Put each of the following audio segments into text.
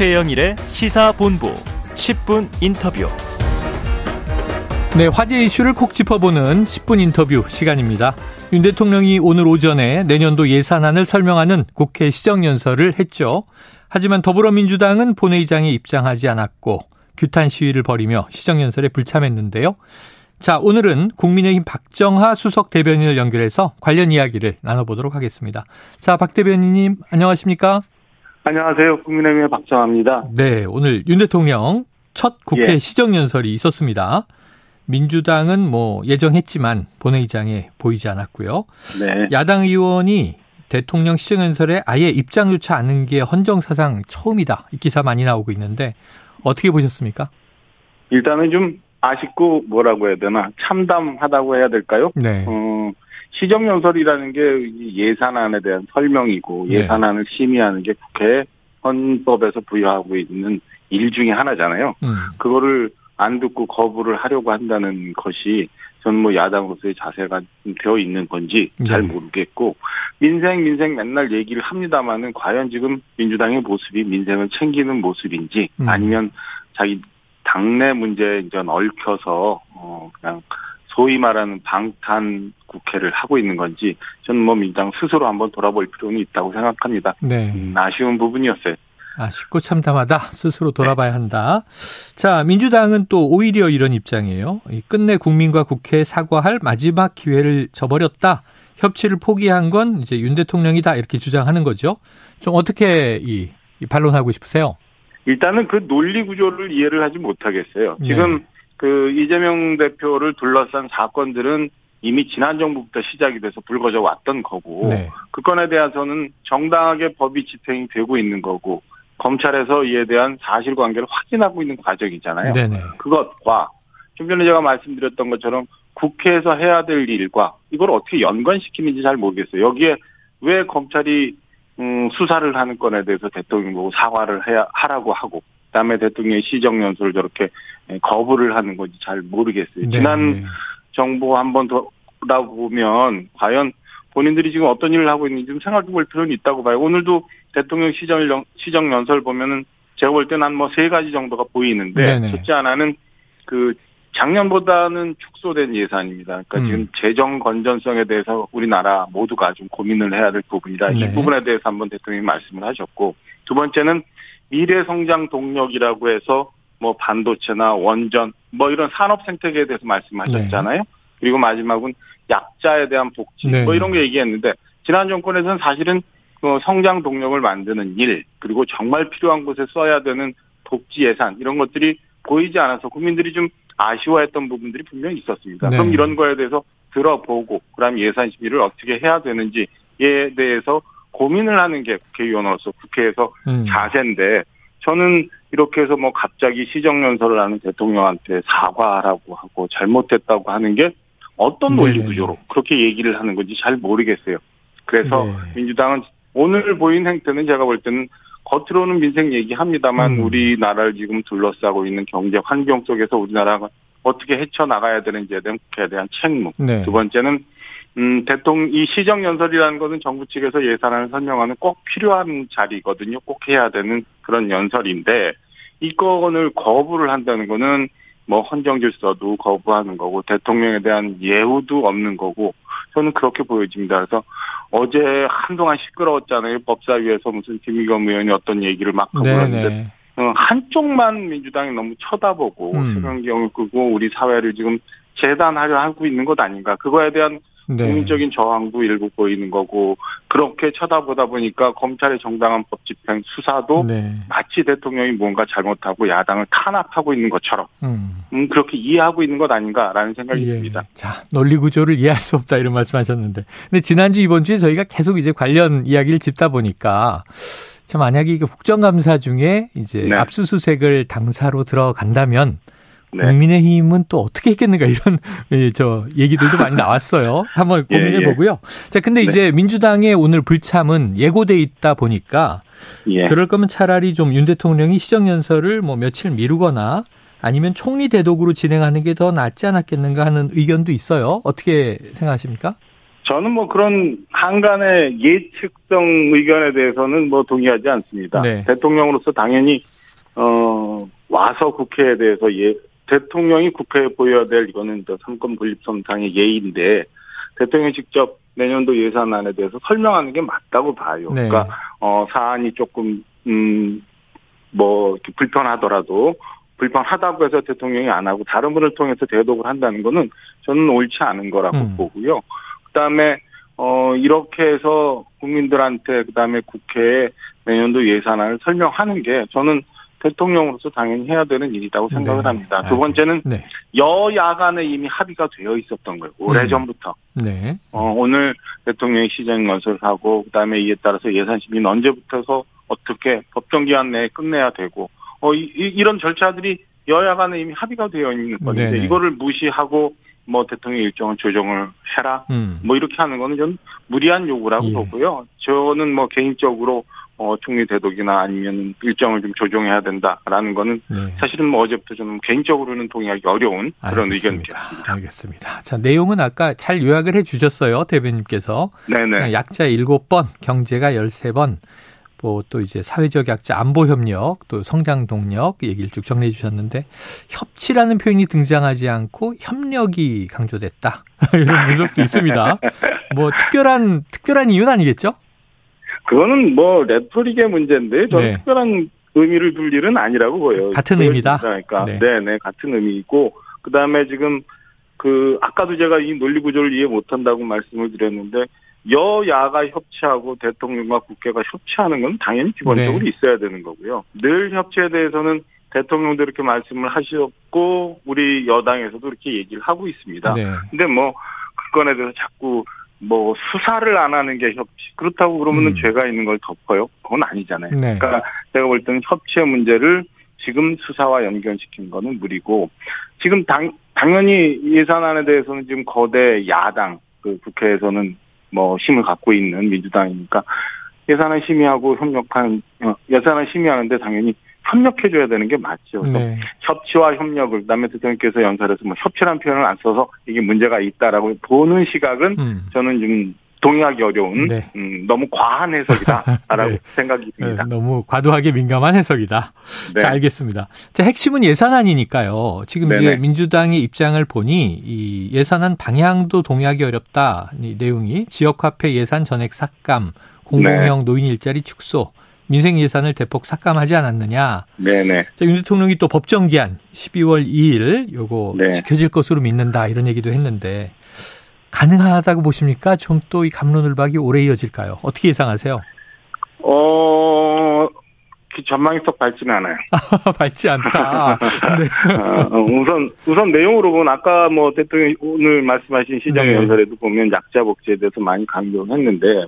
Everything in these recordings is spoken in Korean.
최영일의 시사본부 10분 인터뷰. 네, 화제 이슈를 콕 짚어보는 10분 인터뷰 시간입니다. 윤 대통령이 오늘 오전에 내년도 예산안을 설명하는 국회 시정연설을 했죠. 하지만 더불어민주당은 본회의장에 입장하지 않았고 규탄 시위를 벌이며 시정연설에 불참했는데요. 자, 오늘은 국민의힘 박정하 수석 대변인을 연결해서 관련 이야기를 나눠보도록 하겠습니다. 자, 박 대변인님, 안녕하십니까? 안녕하세요. 국민의힘의 박정하입니다. 네, 오늘 윤 대통령 첫 국회 예. 시정연설이 있었습니다. 민주당은 뭐 예정했지만 본회의장에 보이지 않았고요. 네. 야당 의원이 대통령 시정연설에 아예 입장조차 않은 게 헌정사상 처음이다. 이 기사 많이 나오고 있는데 어떻게 보셨습니까? 일단은 좀 아쉽고 뭐라고 해야 되나 참담하다고 해야 될까요? 네. 어, 시정연설이라는 게 예산안에 대한 설명이고 네. 예산안을 심의하는 게 국회 헌법에서 부여하고 있는 일 중에 하나잖아요. 음. 그거를 안 듣고 거부를 하려고 한다는 것이 저는 뭐 야당으로서의 자세가 되어 있는 건지 잘 네. 모르겠고 민생 민생 맨날 얘기를 합니다마는 과연 지금 민주당의 모습이 민생을 챙기는 모습인지 음. 아니면 자기 당내 문제에 이제 얽혀서 어 그냥 소위 말하는 방탄 국회를 하고 있는 건지 저는 뭐 민주당 스스로 한번 돌아볼 필요는 있다고 생각합니다. 네. 음, 아쉬운 부분이었어요. 아쉽고 참담하다. 스스로 돌아봐야 한다. 자, 민주당은 또 오히려 이런 입장이에요. 끝내 국민과 국회에 사과할 마지막 기회를 저버렸다. 협치를 포기한 건 이제 윤 대통령이다. 이렇게 주장하는 거죠. 좀 어떻게 이, 이 반론하고 싶으세요? 일단은 그 논리 구조를 이해를 하지 못하겠어요. 지금 네. 그 이재명 대표를 둘러싼 사건들은 이미 지난 정부부터 시작이 돼서 불거져 왔던 거고 네. 그 건에 대해서는 정당하게 법이 집행이 되고 있는 거고 검찰에서 이에 대한 사실관계를 확인하고 있는 과정이잖아요. 네네. 그것과 좀 전에 제가 말씀드렸던 것처럼 국회에서 해야 될 일과 이걸 어떻게 연관시키는지 잘 모르겠어요. 여기에 왜 검찰이 음, 수사를 하는 건에 대해서 대통령 보고 사과를 해야 하라고 하고 그다음에 대통령의 시정 연설을 저렇게 거부를 하는 건지 잘 모르겠어요. 네, 지난 네. 정부 한번 돌아보면 과연 본인들이 지금 어떤 일을 하고 있는지 좀 생각해 볼 필요는 있다고 봐요. 오늘도 대통령 시정, 시정 연설 보면은 제가 볼 때는 한 뭐 세 가지 정도가 보이는데 네네. 첫째 하나는 그 작년보다는 축소된 예산입니다. 그러니까 음. 지금 재정 건전성에 대해서 우리나라 모두가 좀 고민을 해야 될 부분이라 네. 이 부분에 대해서 한번 대통령이 말씀을 하셨고 두 번째는 미래 성장 동력이라고 해서 뭐 반도체나 원전 뭐 이런 산업 생태계에 대해서 말씀하셨잖아요. 네. 그리고 마지막은 약자에 대한 복지 네. 뭐 이런 거 얘기했는데 지난 정권에서는 사실은 그 성장 동력을 만드는 일 그리고 정말 필요한 곳에 써야 되는 복지 예산 이런 것들이 보이지 않아서 국민들이 좀 아쉬워했던 부분들이 분명히 있었습니다. 네. 그럼 이런 거에 대해서 들어보고 그다음 예산 심의를 어떻게 해야 되는지에 대해서 고민을 하는 게 국회의원으로서 국회에서 음. 자세인데 저는 이렇게 해서 뭐 갑자기 시정연설을 하는 대통령한테 사과하라고 하고 잘못했다고 하는 게 어떤 논리 구조로 그렇게 얘기를 하는 건지 잘 모르겠어요. 그래서 네. 민주당은 오늘 보인 행태는 제가 볼 때는 겉으로는 민생 얘기합니다만 음. 우리나라를 지금 둘러싸고 있는 경제 환경 속에서 우리나라가 어떻게 헤쳐나가야 되는지에 대한 국회에 대한 책무. 네. 두 번째는 음, 대통령, 이 시정연설이라는 것은 정부 측에서 예산안을 설명하는 꼭 필요한 자리거든요. 꼭 해야 되는 그런 연설인데, 이 건을 거부를 한다는 거는 뭐 헌정 질서도 거부하는 거고, 대통령에 대한 예우도 없는 거고, 저는 그렇게 보여집니다. 그래서 어제 한동안 시끄러웠잖아요. 법사위에서 무슨 김의겸 의원이 어떤 얘기를 막 하고 그러는데 어, 한쪽만 민주당이 너무 쳐다보고 음. 세경경을 끄고 우리 사회를 지금 재단하려 하고 있는 것 아닌가. 그거에 대한 네. 국민적인 저항도 일부 보이는 거고 그렇게 쳐다보다 보니까 검찰의 정당한 법 집행 수사도 네. 마치 대통령이 뭔가 잘못하고 야당을 탄압하고 있는 것처럼 음. 음 그렇게 이해하고 있는 것 아닌가라는 생각이 예. 듭니다. 자 논리 구조를 이해할 수 없다 이런 말씀하셨는데 근데 지난주 이번 주에 저희가 계속 이제 관련 이야기를 짚다 보니까 자 만약에 이게 국정감사 중에 이제 네. 압수수색을 당사로 들어간다면 네. 국민의힘은 또 어떻게 했겠는가 이런 예, 저 얘기들도 많이 나왔어요. 한번 예, 고민해 보고요. 예. 자, 근데 네. 이제 민주당의 오늘 불참은 예고돼 있다 보니까 예. 그럴 거면 차라리 좀 윤 대통령이 시정 연설을 뭐 며칠 미루거나 아니면 총리 대독으로 진행하는 게 더 낫지 않았겠는가 하는 의견도 있어요. 어떻게 생각하십니까? 저는 뭐 그런 한간의 예측성 의견에 대해서는 뭐 동의하지 않습니다. 네. 대통령으로서 당연히 어 와서 국회에 대해서 예 대통령이 국회에 보여야 될 이거는 삼권 분립선상의 예인데 대통령이 직접 내년도 예산안에 대해서 설명하는 게 맞다고 봐요. 네. 그러니까 어 사안이 조금 음뭐 불편하더라도 불편하다고 해서 대통령이 안 하고 다른 분을 통해서 대독을 한다는 거는 저는 옳지 않은 거라고 음. 보고요. 그다음에 어 이렇게 해서 국민들한테 그다음에 국회에 내년도 예산안을 설명하는 게 저는 대통령으로서 당연히 해야 되는 일이라고 네. 생각을 네. 합니다. 두 번째는 네. 여야 간에 이미 합의가 되어 있었던 거예요. 오래 음. 전부터. 네. 어, 오늘 대통령이 시정 건설을 하고 그다음에 이에 따라서 예산 심의는 언제부터서 어떻게 법정 기한 내에 끝내야 되고 어, 이, 이런 절차들이 여야 간에 이미 합의가 되어 있는 건데 네네. 이거를 무시하고 뭐 대통령 일정을 조정을 해라 음. 뭐 이렇게 하는 거는 좀 무리한 요구라고 예. 보고요. 저는 뭐 개인적으로 어, 총리 대독이나 아니면 일정을 좀 조정해야 된다라는 거는 네. 사실은 뭐 어제부터 좀 개인적으로는 동의하기 어려운 그런 의견입니다. 알겠습니다. 자, 내용은 아까 잘 요약을 해 주셨어요. 대변님께서. 네네. 약자 7번, 경제가 13번, 뭐 또 이제 사회적 약자 안보 협력, 또 성장 동력 얘기를 쭉 정리해 주셨는데 협치라는 표현이 등장하지 않고 협력이 강조됐다. 이런 분석도 있습니다. 뭐 특별한 특별한 이유는 아니겠죠? 그거는 뭐 레토릭의 문제인데 저는 네. 특별한 의미를 둘 일은 아니라고 보여요. 같은 의미다. 그러니까 네. 네, 네, 같은 의미이고 그 다음에 지금 그 아까도 제가 이 논리 구조를 이해 못 한다고 말씀을 드렸는데 여야가 협치하고 대통령과 국회가 협치하는 건 당연히 기본적으로 네. 있어야 되는 거고요. 늘 협치에 대해서는 대통령도 이렇게 말씀을 하셨고 우리 여당에서도 이렇게 얘기를 하고 있습니다. 네. 근데 뭐 그건에 대해서 자꾸 뭐 수사를 안 하는 게 협치 그렇다고 그러면은 음. 죄가 있는 걸 덮어요? 그건 아니잖아요. 네. 그러니까 제가 볼 때는 협치의 문제를 지금 수사와 연결시킨 거는 무리고 지금 당 당연히 예산안에 대해서는 지금 거대 야당 그 국회에서는 뭐 힘을 갖고 있는 민주당이니까 예산을 심의하고 협력한 어, 예산을 심의하는데 당연히 협력해줘야 되는 게 맞죠. 네. 협치와 협력을 그다음에 대통령께서 연설에서 뭐 협치란 표현을 안 써서 이게 문제가 있다라고 보는 시각은 음. 저는 좀 동의하기 어려운 네. 음, 너무 과한 해석이다라고 네. 생각이 듭니다. 네, 너무 과도하게 민감한 해석이다. 네. 자 알겠습니다. 자 핵심은 예산안이니까요. 지금 네네. 이제 민주당의 입장을 보니 이 예산안 방향도 동의하기 어렵다. 이 내용이 지역화폐 예산 전액 삭감, 공공형 네. 노인 일자리 축소. 민생 예산을 대폭 삭감하지 않았느냐. 네네. 자, 윤 대통령이 또 법정 기한 12월 2일 요거 네. 지켜질 것으로 믿는다 이런 얘기도 했는데 가능하다고 보십니까? 좀 또 이 감론을박이 오래 이어질까요? 어떻게 예상하세요? 어, 그 전망이 썩 밝지는 않아요. 밝지 않다. 네. 어, 우선 우선 내용으로 보면 아까 뭐 대통령 오늘 말씀하신 시정 네. 연설에도 보면 약자 복지에 대해서 많이 강조했는데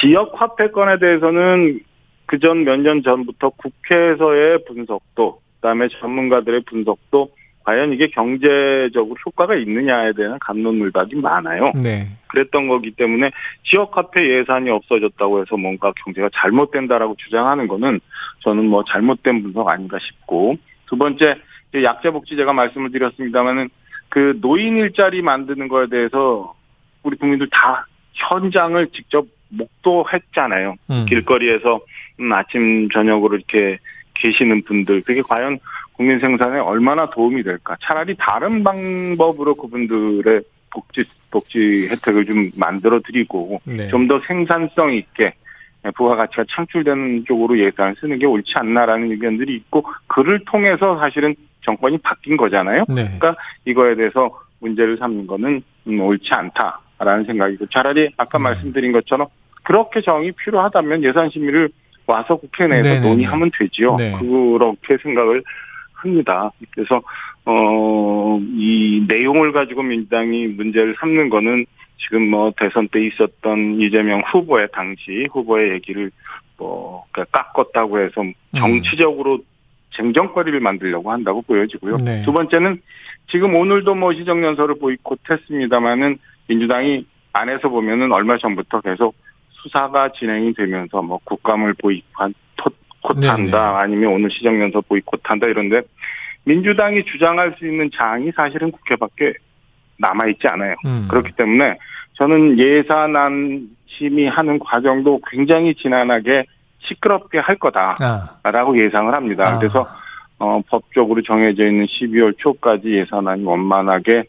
지역 화폐권에 대해서는 그 전 몇 년 전부터 국회에서의 분석도 그다음에 전문가들의 분석도 과연 이게 경제적으로 효과가 있느냐에 대한 감론물박이 많아요. 네. 그랬던 거기 때문에 지역 화폐 예산이 없어졌다고 해서 뭔가 경제가 잘못된다라고 주장하는 거는 저는 뭐 잘못된 분석 아닌가 싶고 두 번째 약자복지 제가 말씀을 드렸습니다만은 그 노인 일자리 만드는 거에 대해서 우리 국민들 다 현장을 직접 목도했잖아요. 음. 길거리에서 음, 아침 저녁으로 이렇게 계시는 분들 그게 과연 국민 생산에 얼마나 도움이 될까? 차라리 다른 방법으로 그분들의 복지 복지 혜택을 좀 만들어 드리고 네. 좀더 생산성 있게 부가가치가 창출되는 쪽으로 예산을 쓰는 게 옳지 않나라는 의견들이 있고 그를 통해서 사실은 정권이 바뀐 거잖아요. 네. 그러니까 이거에 대해서 문제를 삼는 거는 음, 옳지 않다라는 생각이고 차라리 아까 음. 말씀드린 것처럼 그렇게 정이 필요하다면 예산 심의를 와서 국회 내에서 네네네. 논의하면 되지요. 네. 그렇게 생각을 합니다. 그래서 어 이 내용을 가지고 민주당이 문제를 삼는 거는 지금 뭐 대선 때 있었던 이재명 후보의 당시 후보의 얘기를 뭐 그러니까 깎았다고 해서 음. 정치적으로 음. 쟁점거리를 만들려고 한다고 보여지고요. 네. 두 번째는 지금 오늘도 뭐 시정연설을 보이콧했습니다마는 민주당이 안에서 보면은 얼마 전부터 계속 수사가 진행이 되면서 뭐 국감을 보이콧한 보이콧한다 네네. 아니면 오늘 시정연설 보이콧한다 이런데 민주당이 주장할 수 있는 장이 사실은 국회밖에 남아 있지 않아요. 음. 그렇기 때문에 저는 예산안 심의하는 과정도 굉장히 지난하게 시끄럽게 할 거다라고 아. 예상을 합니다. 아. 그래서 어, 법적으로 정해져 있는 12월 초까지 예산안이 원만하게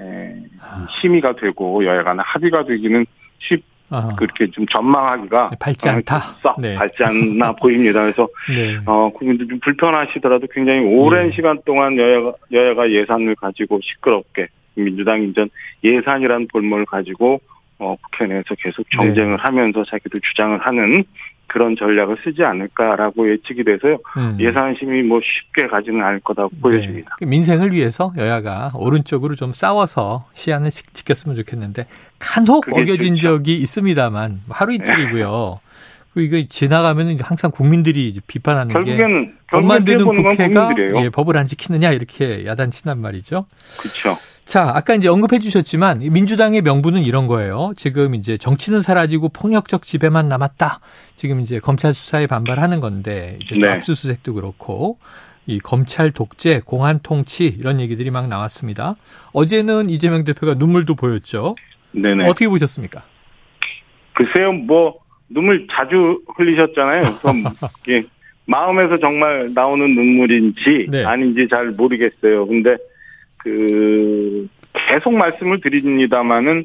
에, 아. 심의가 되고 여야간에 합의가 되기는 쉽 아하. 그렇게 좀 전망하기가 밝지 않다. 썩 네. 밝지 않나 보입니다. 그래서 네. 어 국민들 좀 불편하시더라도 굉장히 오랜 네. 시간 동안 여야가 여야가 예산을 가지고 시끄럽게 민주당이 이전 예산이라는 볼모를 가지고 어 국회 내에서 계속 정쟁을 네. 하면서 자기들 주장을 하는 그런 전략을 쓰지 않을까라고 예측이 돼서요. 음. 예산심이 뭐 쉽게 가지는 않을 거라고 네. 보여집니다. 그 민생을 위해서 여야가 오른쪽으로 좀 싸워서 시안을 지켰으면 좋겠는데 간혹 어겨진 좋죠. 적이 있습니다만 하루 이틀이고요. 네. 그 이거 지나가면 항상 국민들이 비판하는 결국에는, 게법 만 드는 국회가 예, 법을 안 지키느냐 이렇게 야단친단 말이죠. 그렇죠. 자, 아까 이제 언급해 주셨지만 민주당의 명분은 이런 거예요. 지금 이제 정치는 사라지고 폭력적 지배만 남았다. 지금 이제 검찰 수사에 반발하는 건데 이제 네. 압수수색도 그렇고 이 검찰 독재, 공안 통치 이런 얘기들이 막 나왔습니다. 어제는 이재명 대표가 눈물도 보였죠. 네네. 어떻게 보셨습니까? 글쎄요, 뭐 눈물 자주 흘리셨잖아요. 그래서 마음에서 정말 나오는 눈물인지 네. 아닌지 잘 모르겠어요. 근데 그 계속 말씀을 드립니다마는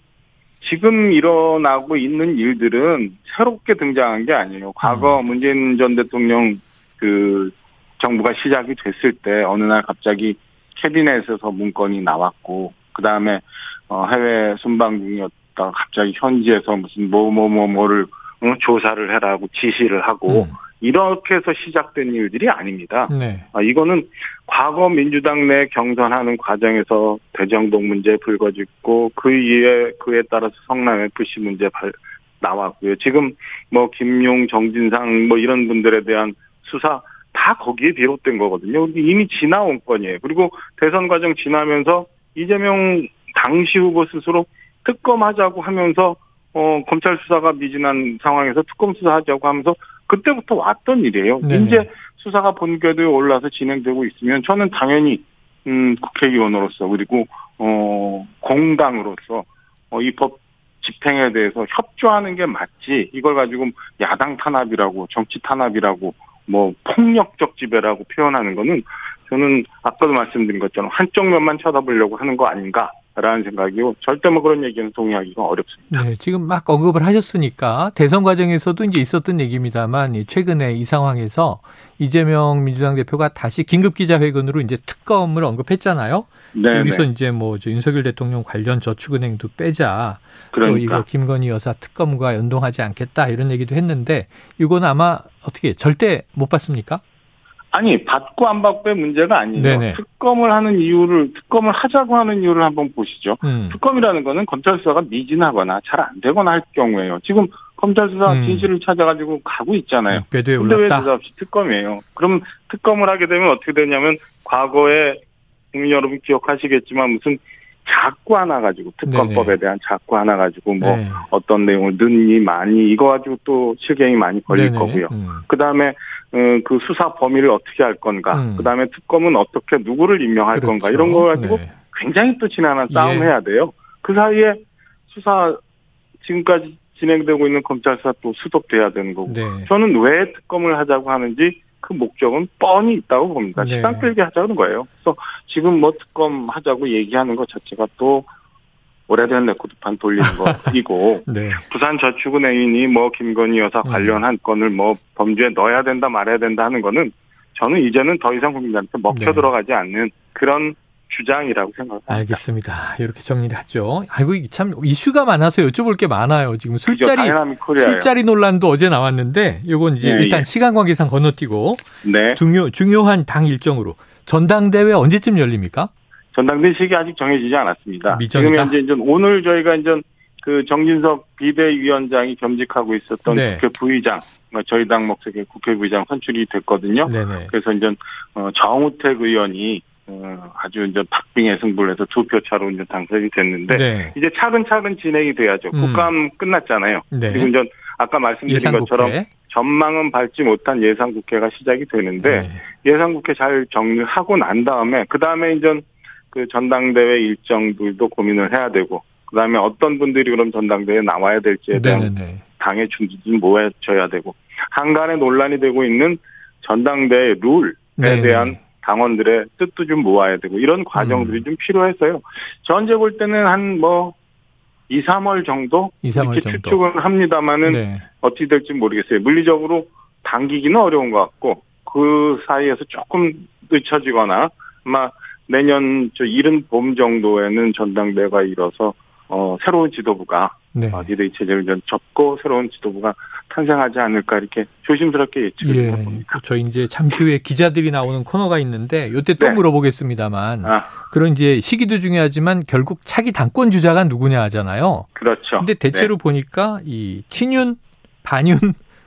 지금 일어나고 있는 일들은 새롭게 등장한 게 아니에요. 과거 음. 문재인 전 대통령 그 정부가 시작이 됐을 때 어느 날 갑자기 캐비넷에서 문건이 나왔고 그 다음에 어 해외 순방 중이었다 갑자기 현지에서 무슨 뭐뭐뭐 뭐를 조사를 해라고 지시를 하고 음. 이렇게 해서 시작된 일들이 아닙니다. 네. 아, 이거는 과거 민주당 내 경선하는 과정에서 대정동 문제 불거졌고 그 이에 그에 따라서 성남 FC 문제 발, 나왔고요. 지금 뭐 김용, 정진상 뭐 이런 분들에 대한 수사 다 거기에 비롯된 거거든요. 이미 지나온 건이에요. 그리고 대선 과정 지나면서 이재명 당시 후보 스스로 특검하자고 하면서 어 검찰 수사가 미진한 상황에서 특검 수사하자고 하면서 그때부터 왔던 일이에요. 네네. 이제 수사가 본궤도에 올라서 진행되고 있으면 저는 당연히 음, 국회의원으로서 그리고 어 공당으로서 어, 이 법 집행에 대해서 협조하는 게 맞지 이걸 가지고 야당 탄압이라고 정치 탄압이라고 뭐 폭력적 지배라고 표현하는 거는 저는 아까도 말씀드린 것처럼 한쪽 면만 쳐다보려고 하는 거 아닌가 라는 생각이요. 절대 뭐 그런 얘기는 동의하기가 어렵습니다. 네, 지금 막 언급을 하셨으니까 대선 과정에서도 이제 있었던 얘기입니다만 최근에 이 상황에서 이재명 민주당 대표가 다시 긴급 기자회견으로 이제 특검을 언급했잖아요. 네. 여기서 네. 이제 뭐 윤석열 대통령 관련 저축은행도 빼자. 그러니까. 또 이거 김건희 여사 특검과 연동하지 않겠다 이런 얘기도 했는데 이건 아마 어떻게 절대 못 받습니까? 아니 받고 안 받고의 문제가 아니에요. 네네. 특검을 하는 이유를 특검을 하자고 하는 이유를 한번 보시죠. 음. 특검이라는 거는 검찰 수사가 미진하거나 잘 안 되거나 할 경우에요. 지금 검찰 수사 음. 진실을 찾아가지고 가고 있잖아요. 궤도에 올랐다. 왜 대답없이 특검이에요. 그럼 특검을 하게 되면 어떻게 되냐면 과거에 국민 여러분 기억하시겠지만 무슨 자꾸 하나 가지고 특검법에 네네. 대한 자꾸 하나 가지고 뭐 네. 어떤 내용을 넣니 많이 이거 가지고 또 실경이 많이 걸릴 네네. 거고요. 음. 그 다음에 어, 그 수사 범위를 어떻게 할 건가. 음. 그 다음에 특검은 어떻게 누구를 임명할 그렇죠. 건가 이런 거 가지고 네. 굉장히 또 지난한 싸움 예. 해야 돼요. 그 사이에 수사 지금까지 진행되고 있는 검찰 수사 또 수독돼야 되는 거고. 네. 저는 왜 특검을 하자고 하는지 그 목적은 뻔히 있다고 봅니다. 네. 시간 끌게 하자는 거예요. 그래서 지금 뭐 특검 하자고 얘기하는 것 자체가 또 오래된 레코드판 돌리는 것이고 네. 부산저축은행이니 뭐 김건희 여사 음. 관련한 건을 뭐 범죄에 넣어야 된다 말아야 된다 하는 거는 저는 이제는 더 이상 국민들한테 먹혀 네. 들어가지 않는 그런 주장이라고 생각합니다. 알겠습니다. 이렇게 정리를 하죠. 아이고 참 이슈가 많아서 여쭤볼 게 많아요. 지금 술자리 술자리 논란도 어제 나왔는데 요건 이제 네, 일단 예. 시간 관계상 건너뛰고 네. 중요 중요한 당 일정으로 전당대회 언제쯤 열립니까? 전당대회 시기 아직 정해지지 않았습니다. 미정이다. 지금 현재 이제 오늘 저희가 이제 그 정진석 비대위원장이 겸직하고 있었던 네. 국회 부의장, 뭐 저희 당 목적의 국회 부의장 선출이 됐거든요. 네네. 그래서 이제 어, 정우택 의원이 어, 아주 이제 박빙의 승부를 해서 두 표 차로 이제 당선이 됐는데 네. 이제 차근차근 진행이 돼야죠. 음. 국감 끝났잖아요. 네. 그리고 이제 아까 말씀드린 것처럼 전망은 밟지 못한 예상 국회가 시작이 되는데 네. 예상 국회 잘 정리하고 난 다음에 그 다음에 이제 그 전당대회 일정들도 고민을 해야 되고 그다음에 어떤 분들이 그럼 전당대회에 나와야 될지에 대한 네네네. 당의 준비도 모아져야 되고 한간에 논란이 되고 있는 전당대회 룰에 네네. 대한 당원들의 뜻도 좀 모아야 되고 이런 과정들이 음. 좀 필요해서요. 전제 볼 때는 한 뭐 2, 3월 정도 2, 3월 이렇게 정도. 추측은 합니다만은 네. 어떻게 될지 모르겠어요. 물리적으로 당기기는 어려운 것 같고 그 사이에서 조금 늦춰지거나 아마 내년 저 이른 봄 정도에는 전당대회가 이뤄서 어 새로운 지도부가 네. 어, 리더의 체제를 좀 접고 새로운 지도부가 탄생하지 않을까 이렇게 조심스럽게 예측을 예. 해봅니다. 저 이제 잠시 후에 기자들이 나오는 코너가 있는데 이때 또 네. 물어보겠습니다만 아. 그런 이제 시기도 중요하지만 결국 차기 당권 주자가 누구냐 하잖아요. 그렇죠. 근데 대체로 네. 보니까 이 친윤, 반윤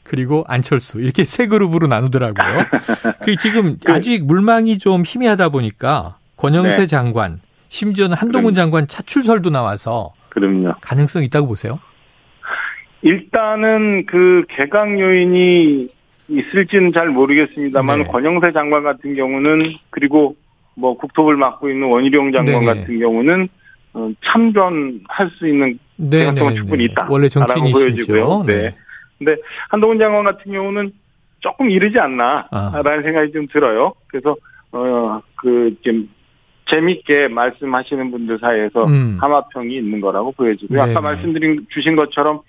그리고 안철수 이렇게 세 그룹으로 나누더라고요. 그 지금 그, 아직 물망이 좀 희미하다 보니까 권영세 네. 장관, 심지어는 한동훈 그럼, 장관 차출설도 나와서 그럼요. 가능성 있다고 보세요? 일단은 그 개각 요인이 있을지는 잘 모르겠습니다만 네. 권영세 장관 같은 경우는 그리고 뭐 국토부를 맡고 있는 원희룡 장관 네네. 같은 경우는 어, 참전할 수 있는 가능성은 충분히 있다. 원래 정치인이시죠. 네. 네. 근데 한동훈 장관 같은 경우는 조금 이르지 않나라는 아. 생각이 좀 들어요. 그래서 어그 재밌게 말씀하시는 분들 사이에서 음. 하마평이 있는 거라고 보여지고요. 아까 말씀드린 주신 것처럼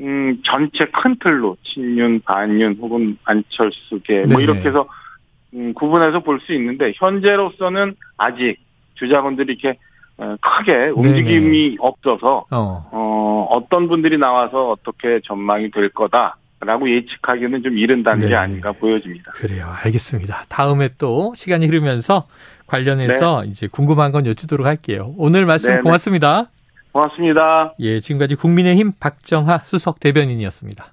음, 전체 큰 틀로 친윤, 반윤 혹은 안철수계 뭐 이렇게 해서 음, 구분해서 볼 수 있는데 현재로서는 아직 주자분들이 이렇게 어, 크게 움직임이 네네. 없어서 어. 어 어떤 분들이 나와서 어떻게 전망이 될 거다. 라고 예측하기는 좀 이른 단계 네. 아닌가 보여집니다. 그래요. 알겠습니다. 다음에 또 시간이 흐르면서 관련해서 네. 이제 궁금한 건 여쭈도록 할게요. 오늘 말씀 네네. 고맙습니다. 고맙습니다. 예, 지금까지 국민의힘 박정하 수석 대변인이었습니다.